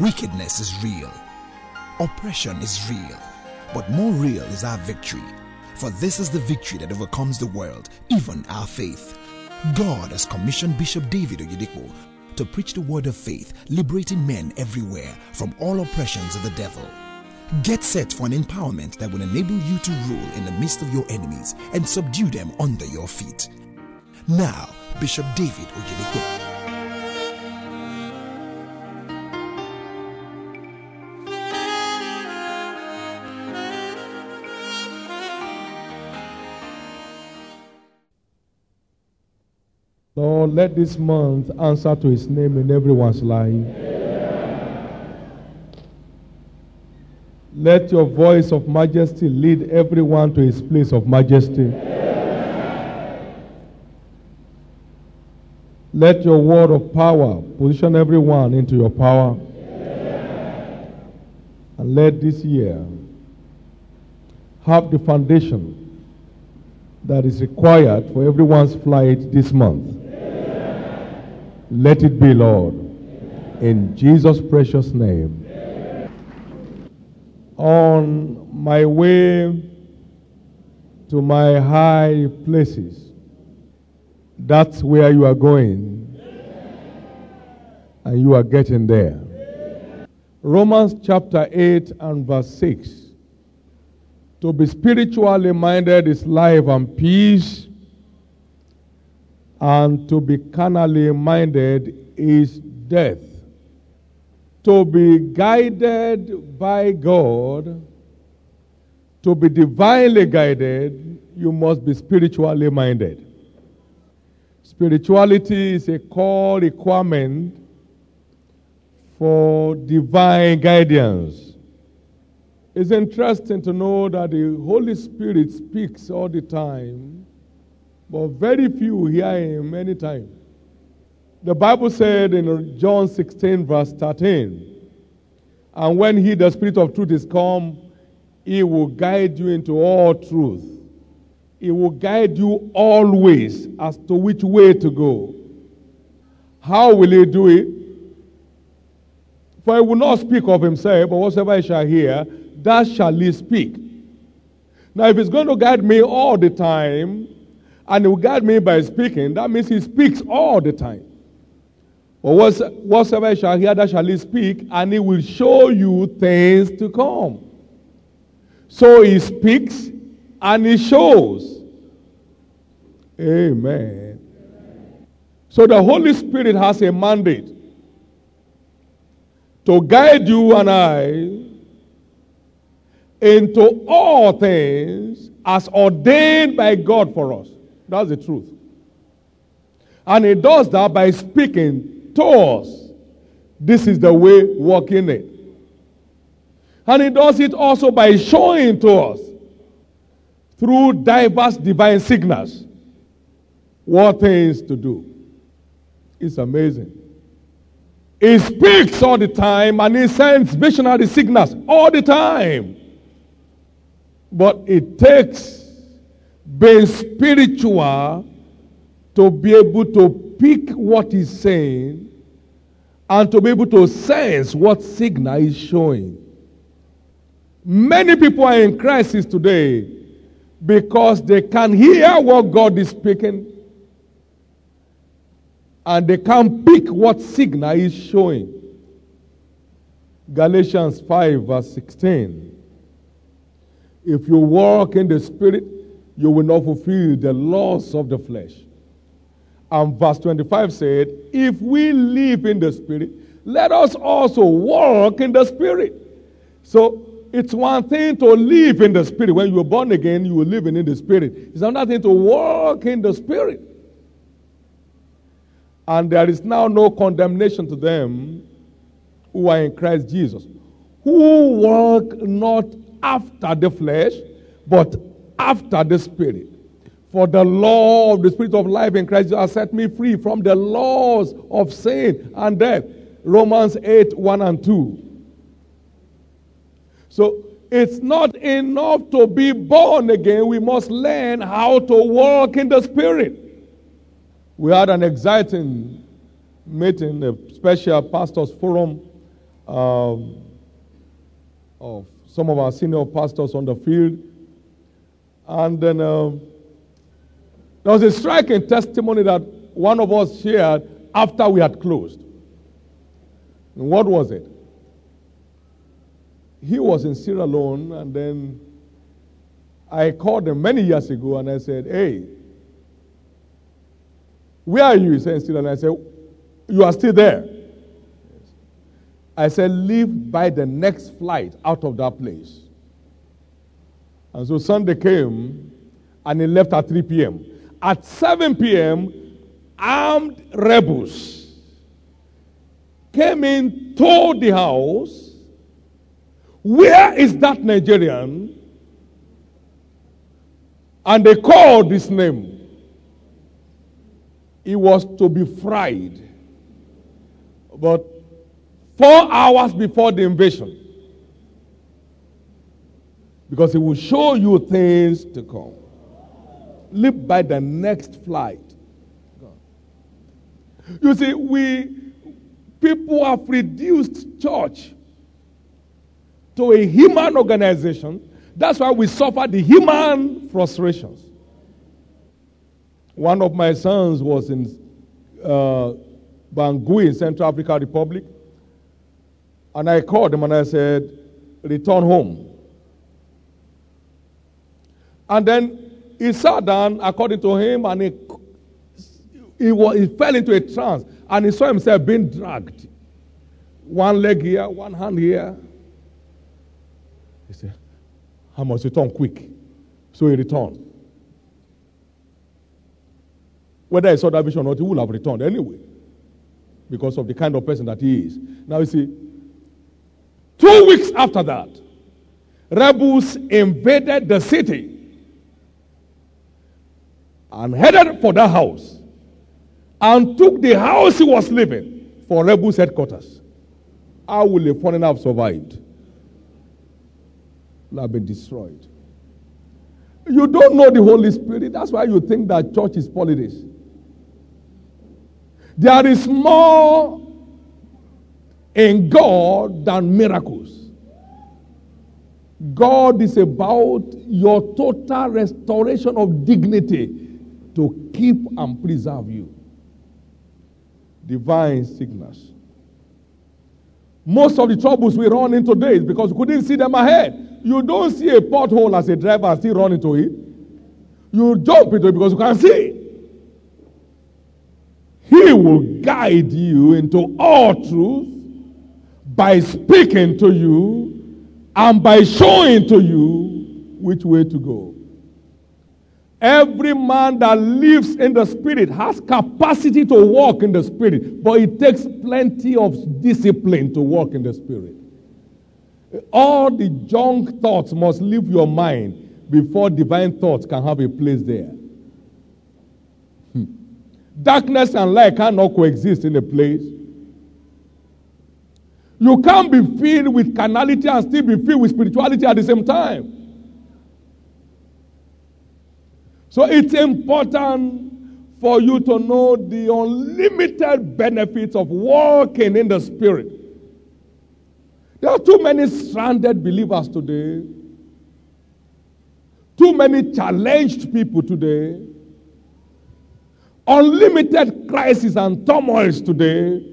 Wickedness is real. Oppression is real. But more real is our victory. For this is the victory that overcomes the world, even our faith. God has commissioned Bishop David Oyedepo to preach the word of faith, liberating men everywhere from all oppressions of the devil. Get set for an empowerment that will enable you to rule in the midst of your enemies and subdue them under your feet. Now, Bishop David Oyedepo. Lord, let this month answer to his name in everyone's life. Let your voice of majesty lead everyone to his place of majesty. Let your word of power position everyone into your power. And let this year have the foundation that is required for everyone's flight this month. Let it be, Lord. In Jesus' precious name. On my way to my high places, that's where you are going. And you are getting there. Romans chapter 8 and verse 6. To be spiritually minded is life and peace, and to be carnally minded is death. To be guided by God, to be divinely guided, you must be spiritually minded. Spirituality is a core requirement for divine guidance. It's interesting to know that the Holy Spirit speaks all the time, but very few hear him any time. The Bible said in John 16, verse 13, and when he, the Spirit of truth, is come, he will guide you into all truth. He will guide you always as to which way to go. How will he do it? For he will not speak of himself, but whatsoever he shall hear, that shall he speak. Now, if he's going to guide me all the time, and he will guide me by speaking, that means he speaks all the time. But whatsoever shall hear, that shall he speak, and he will show you things to come. So he speaks and he shows. Amen. So the Holy Spirit has a mandate to guide you and I into all things as ordained by God for us. That's the truth. And he does that by speaking to us. This is the way, walk in it. And he does it also by showing to us through diverse divine signals what things to do. It's amazing. He speaks all the time and he sends visionary signals all the time. But it takes being spiritual to be able to pick what he's saying and to be able to sense what signal he's showing. Many people are in crisis today because they can hear what God is speaking and they can't pick what signal he's showing. Galatians 5, verse 16. If you walk in the Spirit, you will not fulfill the laws of the flesh. And verse 25 said, If we live in the Spirit, let us also walk in the Spirit. So it's one thing to live in the Spirit. When you are born again, you are living in the Spirit. It's another thing to walk in the Spirit. And there is now no condemnation to them who are in Christ Jesus, who walk not after the flesh, but after the Spirit. For the law of the Spirit of life in Christ has set me free from the laws of sin and death. Romans 8 1 and 2. So it's not enough to be born again. We must learn how to walk in the Spirit. We had an exciting meeting, a special pastors forum um, of some of our senior pastors on the field. And then uh, there was a striking testimony that one of us shared after we had closed. And what was it? He was in Sierra Leone, and then I called him many years ago and I said, Hey, where are you? He said, Sierra Leone. I said, You are still there. I said, Leave by the next flight out of that place. And so Sunday came and he left at 3 p.m. At 7 p.m., armed rebels came in, told the house, Where is that Nigerian? And they called his name. He was to be fried. But four hours before the invasion, because he will show you things to come. Live by the next flight. You see, we people have reduced church to a human organization. That's why we suffer the human frustrations. One of my sons was in uh, Bangui in Central African Republic. And I called him and I said, Return home. And then he sat down, according to him, and he, he, was, he fell into a trance and he saw himself being dragged. One leg here, one hand here. He said, I must return quick. So he returned. Whether he saw that vision or not, he would have returned anyway. Because of the kind of person that he is. Now you see, two weeks after that, rebels invaded the city and headed for that house and took the house he was living for rebels headquarters. How will a foreigner have survived? Will have been destroyed. You don't know the Holy Spirit. That's why you think that church is politics. There is more in God than miracles. God is about your total restoration of dignity to keep and preserve you. Divine sickness. Most of the troubles we run into today is because we couldn't see them ahead. You don't see a pothole as a driver and still run into it. You jump into it because you can't see. He will guide you into all truth by speaking to you and by showing to you which way to go. Every man that lives in the Spirit has capacity to walk in the Spirit, but it takes plenty of discipline to walk in the Spirit. All the junk thoughts must leave your mind before divine thoughts can have a place there. Hmm. Darkness and light cannot coexist in a place. You can't be filled with carnality and still be filled with spirituality at the same time. So it's important for you to know the unlimited benefits of walking in the Spirit. There are too many stranded believers today, too many challenged people today, unlimited crises and turmoils today.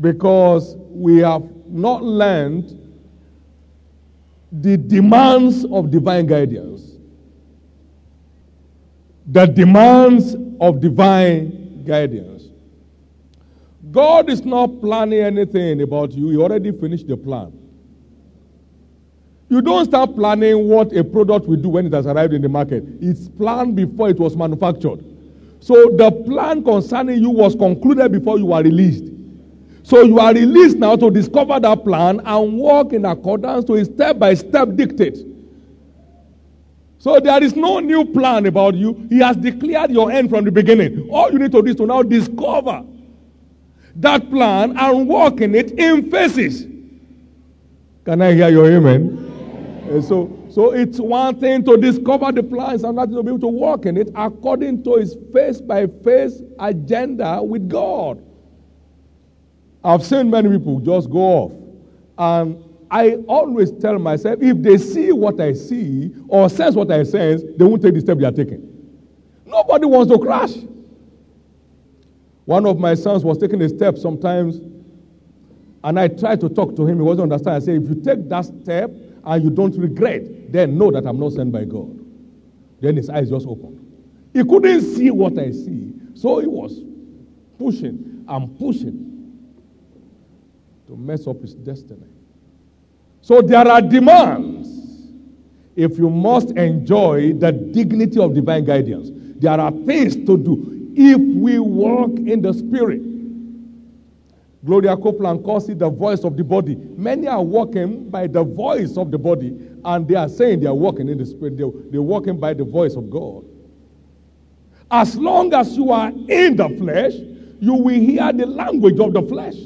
Because we have not learned the demands of divine guidance the demands of divine guidance. God is not planning anything about you, He already finished the plan. You don't start planning what a product will do when it has arrived in the market. It's planned before it was manufactured. So the plan concerning you was concluded before you were released. So you are released now to discover that plan and walk in accordance to a step by step dictate. So there is no new plan about you. He has declared your end from the beginning. All you need to do is to now discover that plan and walk in it in phases. Can I hear your amen? amen. So, so it's one thing to discover the plans and another to be able to walk in it according to his phase by phase agenda with God. I've seen many people just go off. And I always tell myself if they see what I see or sense what I sense, they won't take the step they are taking. Nobody wants to crash. One of my sons was taking a step sometimes, and I tried to talk to him. He wasn't understand. I said, if you take that step and you don't regret, then know that I'm not sent by God. Then his eyes just opened. He couldn't see what I see, so he was pushing and pushing to mess up his destiny. So there are demands if you must enjoy the dignity of divine guidance. There are things to do if we walk in the Spirit. Gloria Copeland calls it the voice of the body. Many are walking by the voice of the body, and they are saying they are walking in the Spirit. They're, they're walking by the voice of God. As long as you are in the flesh, you will hear the language of the flesh.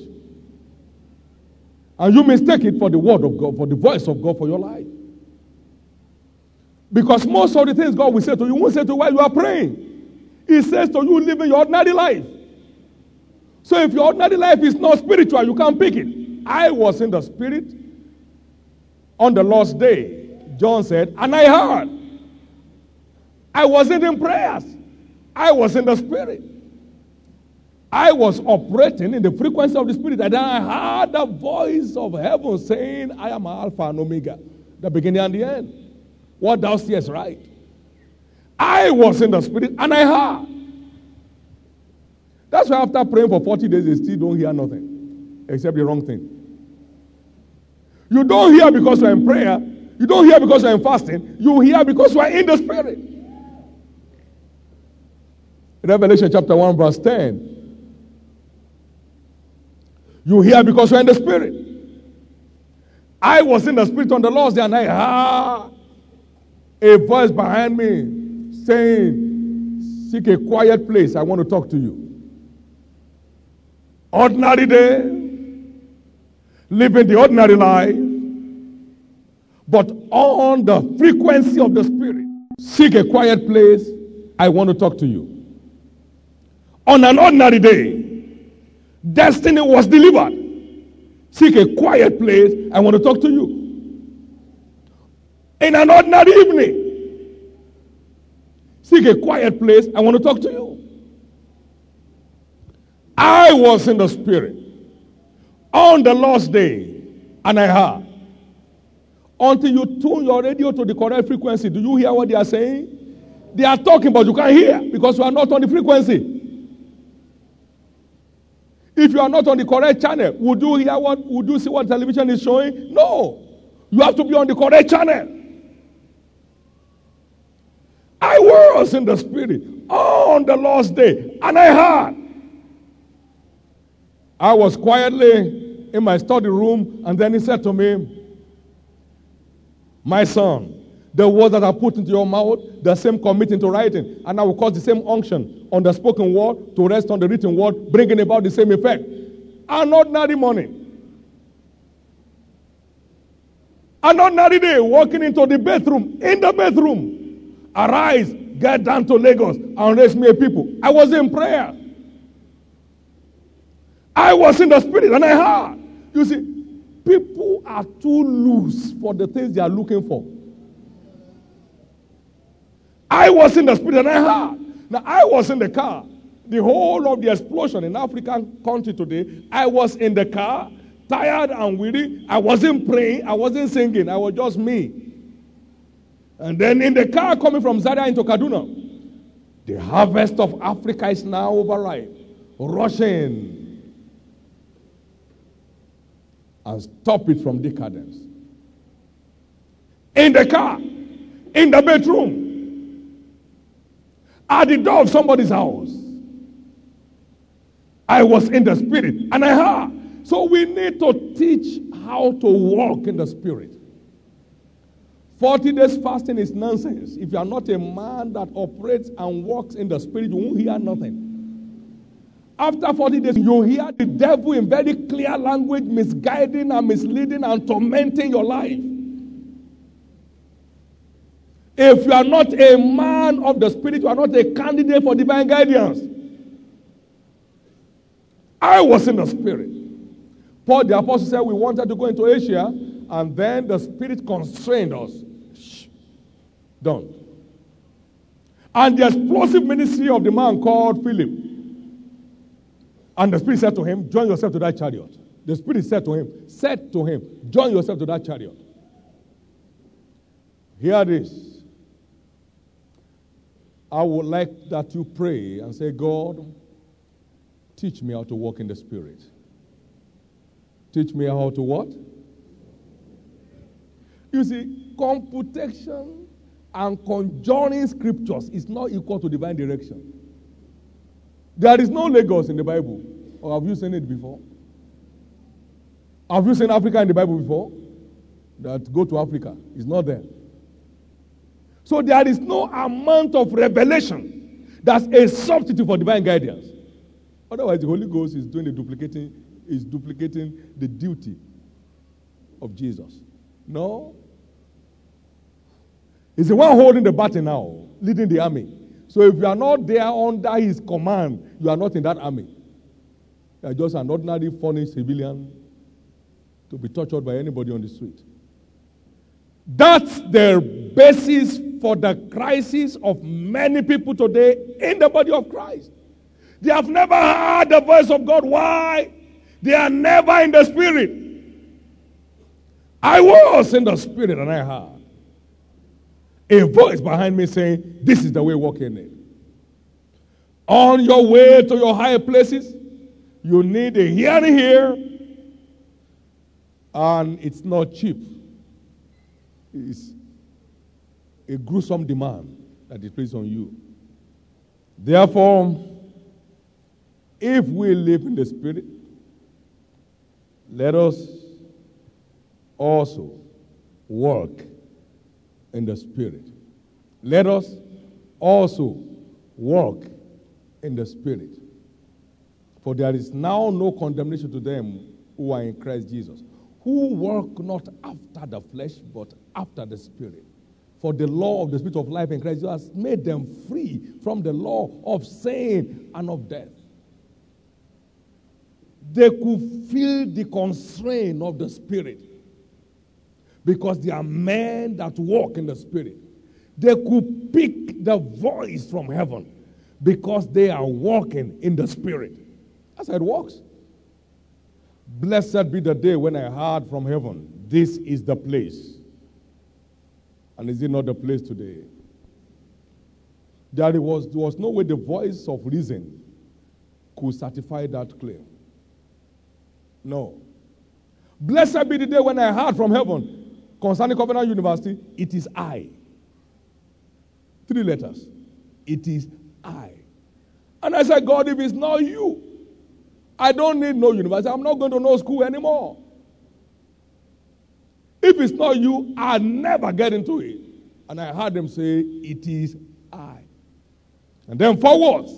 And you mistake it for the word of God, for the voice of God for your life. Because most of the things God will say to you, won't say to you while you are praying. He says to you, living your ordinary life. So if your ordinary life is not spiritual, you can't pick it. I was in the spirit on the last day, John said, and I heard. I wasn't in prayers, I was in the spirit. I was operating in the frequency of the Spirit, and I heard the voice of heaven saying, I am Alpha and Omega, the beginning and the end. What thou seest, right? I was in the Spirit, and I heard. That's why after praying for 40 days, they still don't hear nothing except the wrong thing. You don't hear because you're in prayer, you don't hear because you're in fasting, you hear because you are in the Spirit. Revelation chapter 1, verse 10. You hear because you're in the spirit. I was in the spirit on the Lord's day and I heard a voice behind me saying, Seek a quiet place. I want to talk to you. Ordinary day, living the ordinary life, but on the frequency of the spirit. Seek a quiet place. I want to talk to you. On an ordinary day, Destiny was delivered. Seek a quiet place. I want to talk to you. In an ordinary evening, seek a quiet place. I want to talk to you. I was in the spirit on the last day, and I heard. Until you tune your radio to the correct frequency, do you hear what they are saying? They are talking, but you can't hear because you are not on the frequency. If you are not on the correct channel, would you hear what would you see what television is showing? No. You have to be on the correct channel. I was in the spirit on the last day, and I heard. I was quietly in my study room, and then he said to me, My son, the words that I put into your mouth, the same commit into writing. And I will cause the same unction on the spoken word to rest on the written word, bringing about the same effect. An ordinary morning. An ordinary day, walking into the bathroom, in the bathroom. Arise, get down to Lagos and raise me a people. I was in prayer. I was in the spirit and I heard. You see, people are too loose for the things they are looking for. I was in the spirit and I heard. Now, I was in the car. The whole of the explosion in African country today, I was in the car, tired and weary. I wasn't praying, I wasn't singing, I was just me. And then in the car coming from Zaria into Kaduna, the harvest of Africa is now overripe, rushing and stop it from decadence. In the car, in the bedroom, at the door of somebody's house. I was in the spirit and I heard. So we need to teach how to walk in the spirit. 40 days fasting is nonsense. If you are not a man that operates and walks in the spirit, you won't hear nothing. After 40 days, you hear the devil in very clear language misguiding and misleading and tormenting your life. If you are not a man of the spirit, you are not a candidate for divine guidance. I was in the spirit. Paul the apostle said we wanted to go into Asia, and then the Spirit constrained us. Shh. Don't. And the explosive ministry of the man called Philip. And the Spirit said to him, Join yourself to that chariot. The Spirit said to him, Said to him, Join yourself to that chariot. Hear this. I would like that you pray and say, God, teach me how to walk in the Spirit. Teach me how to what? You see, computation and conjuring scriptures is not equal to divine direction. There is no Lagos in the Bible. Or have you seen it before? Have you seen Africa in the Bible before? That go to Africa. It's not there. So there is no amount of revelation that's a substitute for divine guidance. Otherwise, the Holy Ghost is doing the duplicating, is duplicating the duty of Jesus. No. He's the one holding the baton now, leading the army. So if you are not there under his command, you are not in that army. You are just an ordinary funny civilian to be tortured by anybody on the street. That's the basis for the crisis of many people today in the body of Christ. They have never heard the voice of God. Why? They are never in the spirit. I was in the spirit and I heard a voice behind me saying, This is the way, walk in it. On your way to your higher places, you need a hearing here, and it's not cheap. It's a gruesome demand that is placed on you. Therefore, if we live in the Spirit, let us also work in the Spirit. Let us also work in the Spirit. For there is now no condemnation to them who are in Christ Jesus, who work not after the flesh, but after the Spirit. For the law of the Spirit of life in Christ has made them free from the law of sin and of death. They could feel the constraint of the Spirit because they are men that walk in the Spirit. They could pick the voice from heaven because they are walking in the Spirit. That's how it works. Blessed be the day when I heard from heaven, this is the place. And is it not the place today? There was, there was no way the voice of reason could certify that claim. No. Blessed be the day when I heard from heaven concerning Covenant University, it is I. Three letters. It is I. And I said, God, if it's not you, I don't need no university. I'm not going to no school anymore. If it's not you, I'll never get into it. And I heard them say, It is I. And then forwards,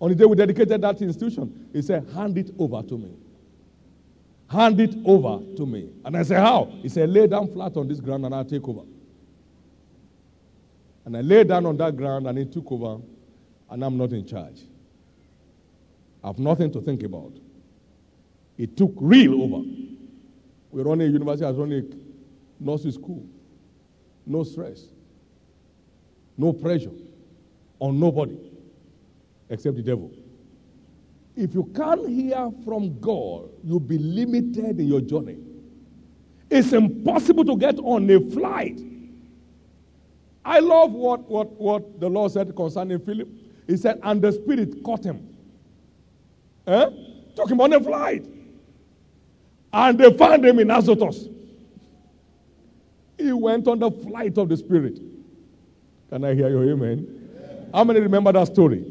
on the day we dedicated that institution, he said, Hand it over to me. Hand it over to me. And I said, How? He said, Lay down flat on this ground and I'll take over. And I lay down on that ground and he took over, and I'm not in charge. I have nothing to think about. He took real over. We run a university as run nursery school. No stress. No pressure on nobody except the devil. If you can't hear from God, you'll be limited in your journey. It's impossible to get on a flight. I love what, what, what the Lord said concerning Philip. He said, and the Spirit caught him. Eh? Took him on a flight. And they found him in Azotus. He went on the flight of the Spirit. Can I hear your amen? How many remember that story?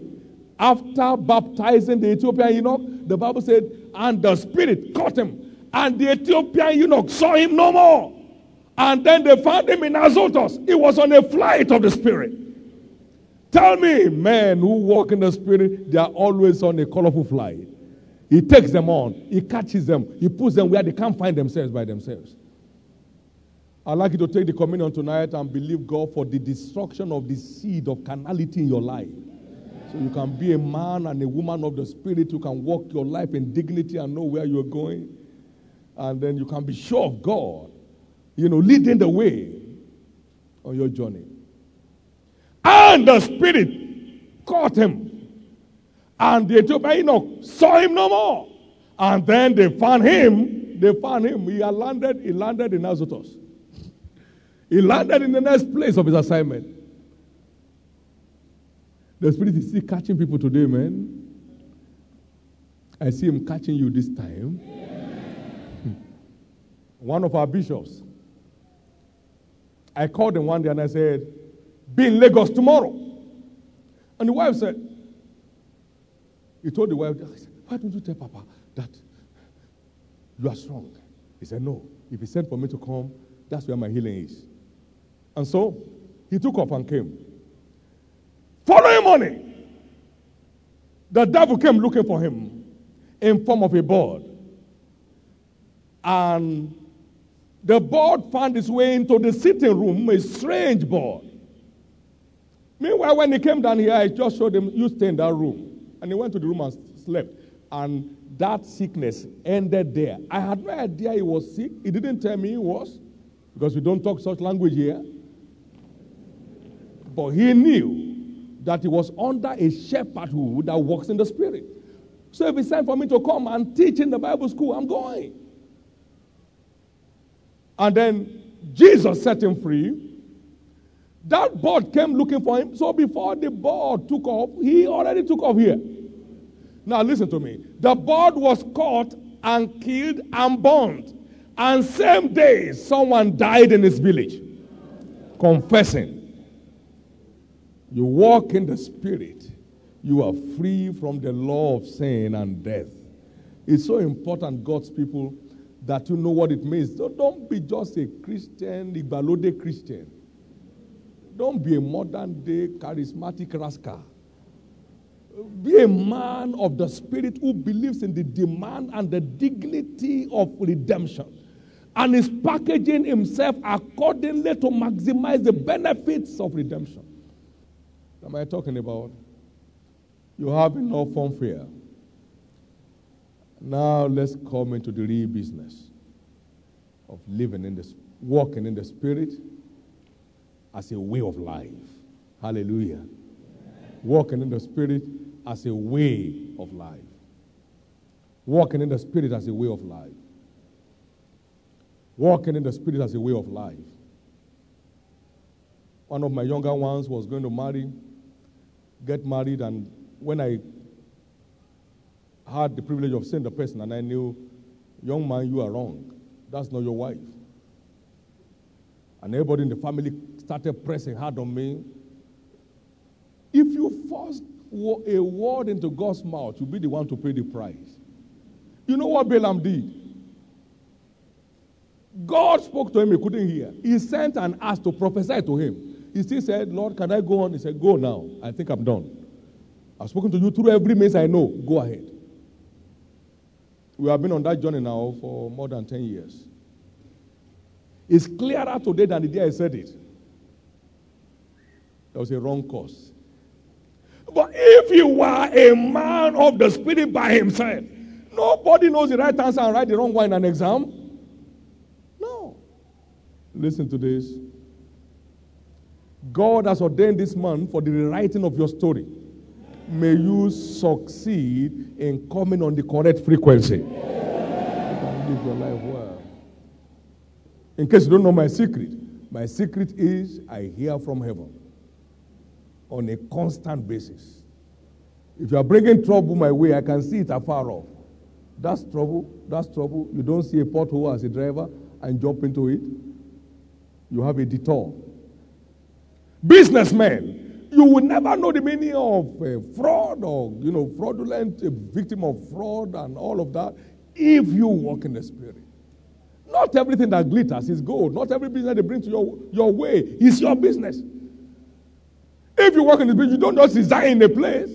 After baptizing the Ethiopian eunuch, the Bible said, and the Spirit caught him. And the Ethiopian eunuch saw him no more. And then they found him in Azotus. He was on a flight of the Spirit. Tell me, men who walk in the Spirit, they are always on a colorful flight. He takes them on, he catches them, he puts them where they can't find themselves by themselves. I'd like you to take the communion tonight and believe God for the destruction of the seed of carnality in your life. So you can be a man and a woman of the Spirit. You can walk your life in dignity and know where you're going. And then you can be sure of God, you know, leading the way on your journey. And the Spirit caught him. And the Ethiopian eunuch saw him no more. And then they found him. They found him. He landed, he landed in Azotus. He landed in the next place of his assignment. The Spirit is still catching people today, man. I see him catching you this time. Hmm. One of our bishops, I called him one day and I said, Be in Lagos tomorrow. And the wife said, He told the wife, said, Why don't you tell Papa that you are strong? He said, No. If he sent for me to come, that's where my healing is. And so he took off and came. Following morning, the devil came looking for him in form of a bird. And the bird found its way into the sitting room, a strange bird. Meanwhile, when he came down here, I just showed him, you stay in that room. And he went to the room and slept. And that sickness ended there. I had no idea he was sick. He didn't tell me he was, because we don't talk such language here. But he knew that he was under a shepherd who that works in the spirit. So if he time for me to come and teach in the Bible school, I'm going. And then Jesus set him free. That bird came looking for him. So before the bird took off, he already took off here. Now listen to me. The bird was caught and killed and burned. And same day, someone died in his village, confessing. You walk in the Spirit, you are free from the law of sin and death. It's so important, God's people, that you know what it means. So don't be just a Christian, Igbalode Christian. Don't be a modern day charismatic rascal. Be a man of the Spirit who believes in the demand and the dignity of redemption and is packaging himself accordingly to maximize the benefits of redemption am I talking about? You have enough fanfare. Now let's come into the real business of living in the walking in the spirit as a way of life. Hallelujah. Walking in the spirit as a way of life. Walking in the spirit as a way of life. Walking in the spirit as a way of life. One of my younger ones was going to marry get married, and when I had the privilege of seeing the person, and I knew, young man, you are wrong. That's not your wife. And everybody in the family started pressing hard on me. If you force a word into God's mouth, you'll be the one to pay the price. You know what Balaam did? God spoke to him, he couldn't hear. He sent an ass to prophesy to him. He still said, Lord, can I go on? He said, Go now. I think I'm done. I've spoken to you through every means I know. Go ahead. We have been on that journey now for more than 10 years. It's clearer today than the day I said it. That was a wrong course. But if you were a man of the Spirit by himself, nobody knows the right answer and write the wrong one in an exam. No. Listen to this. God has ordained this month for the rewriting of your story. May you succeed in coming on the correct frequency. You can live your life well. In case you don't know my secret, my secret is I hear from heaven on a constant basis. If you are bringing trouble my way, I can see it afar off. That's trouble. That's trouble. You don't see a pothole as a driver and jump into it. You have a detour businessmen, you will never know the meaning of uh, fraud or, you know, fraudulent uh, victim of fraud and all of that if you walk in the Spirit. Not everything that glitters is gold. Not every business they bring to your, your way is your business. If you work in the business, you don't just reside in a place.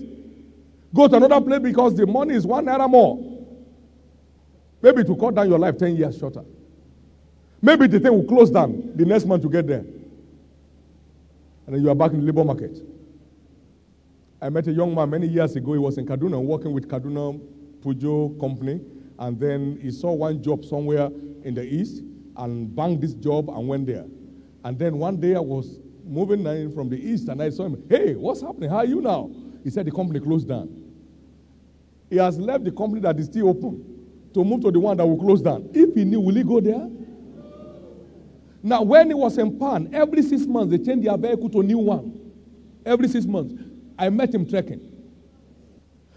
Go to another place because the money is one naira more. Maybe to cut down your life 10 years shorter. Maybe the thing will close down the next month to get there and then you are back in the labor market. I met a young man many years ago. He was in Kaduna working with Kaduna Peugeot Company. and then he saw one job somewhere in the east and banked this job and went there. And then one day I was moving in from the east and I saw him, hey, what's happening? How are you now? He said the company closed down. He has left the company that is still open to move to the one that will close down. If he knew, will he go there? Now, when he was in PAN, every six months they change their vehicle to a new one. Every six months. I met him trekking.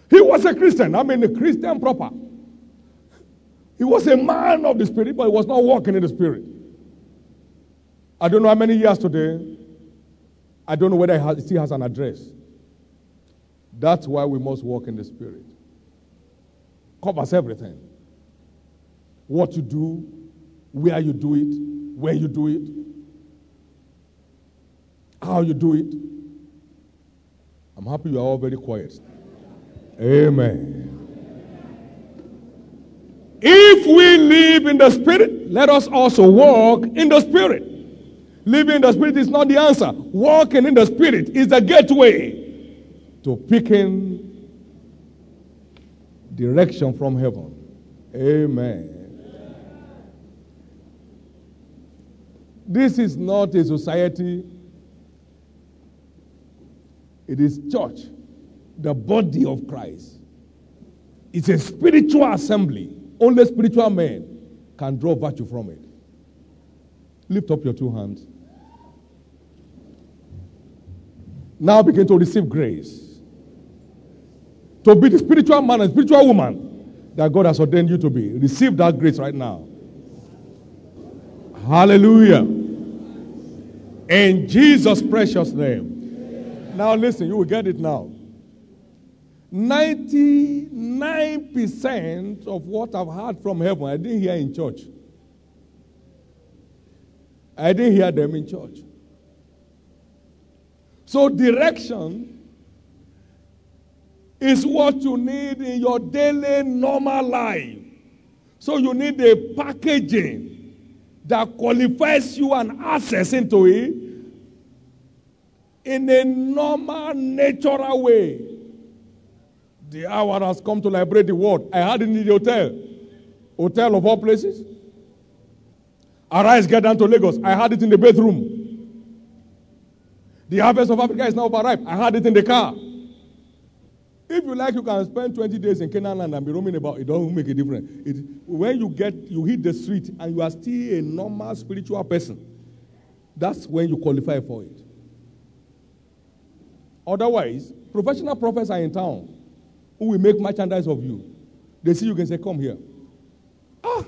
He was a Christian. I mean, a Christian proper. He was a man of the Spirit, but he was not walking in the Spirit. I don't know how many years today. I don't know whether he still has an address. That's why we must walk in the Spirit. Covers everything. What you do, where you do it, where you do it, how you do it. I'm happy you are all very quiet. Amen. If we live in the Spirit, let us also walk in the Spirit. Living in the Spirit is not the answer. Walking in the Spirit is the gateway to picking direction from heaven. Amen. This is not a society, it is church, the body of Christ. It's a spiritual assembly. Only spiritual men can draw virtue from it. Lift up your two hands. Now begin to receive grace. To be the spiritual man and spiritual woman that God has ordained you to be. Receive that grace right now. Hallelujah. In Jesus' precious name. Now listen, you will get it now. 99% of what I've heard from heaven, I didn't hear in church. I didn't hear them in church. So, direction is what you need in your daily normal life. So, you need a packaging that qualifies you and access into it in a normal, natural way. The hour has come to liberate the world. I had it in the hotel. Hotel of all places. Arise, get down to Lagos. I had it in the bedroom. The harvest of Africa is now arrived. I had it in the car. If you like, you can spend 20 days in Canaan and be roaming about. It doesn't make a difference. It, when you get, you hit the street and you are still a normal spiritual person, that's when you qualify for it. Otherwise, professional prophets are in town who will make merchandise of you. They see you can say, Come here. Ah!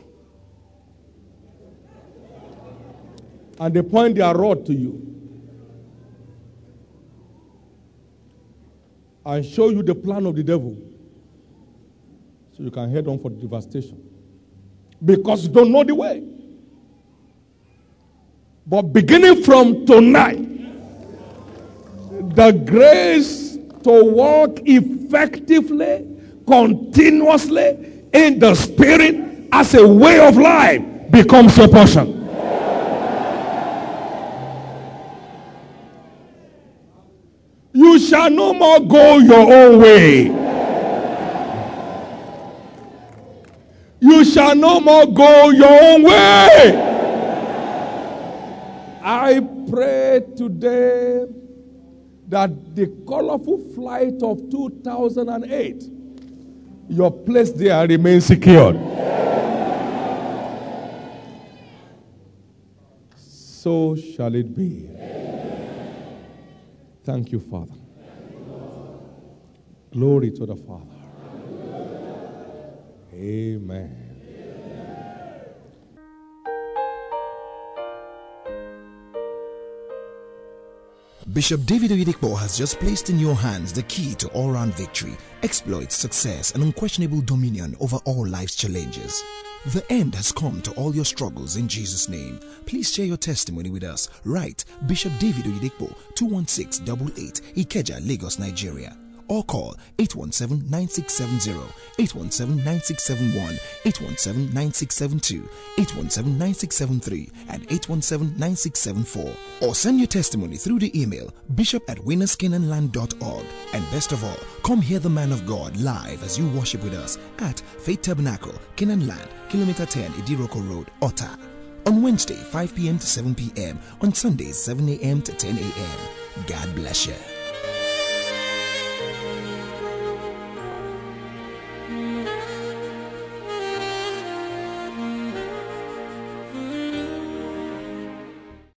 And they point their rod to you. And show you the plan of the devil. So you can head on for devastation. Because you don't know the way. But beginning from tonight, the grace to walk effectively, continuously in the Spirit as a way of life becomes your portion. You shall no more go your own way. You shall no more go your own way. I pray today that the colorful flight of 2008, your place there remains secured. So shall it be. Thank you, Father. Glory to the Father. Amen. Bishop David Oyedepo has just placed in your hands the key to all-round victory, exploits, success, and unquestionable dominion over all life's challenges. The end has come to all your struggles in Jesus' name. Please share your testimony with us. Write Bishop David Oyedepo, 21688, Ikeja, Lagos, Nigeria or call 817 9670, 817 9671, 817 9672, 817 9673, and 817 9674. Or send your testimony through the email bishop at winnerscanonland.org. And best of all, come hear the man of God live as you worship with us at Faith Tabernacle, Canaan Land, Kilometer 10, Idiroko Road, Otta. On Wednesday, 5 p.m. to 7 p.m. On Sundays, 7 a.m. to 10 a.m. God bless you.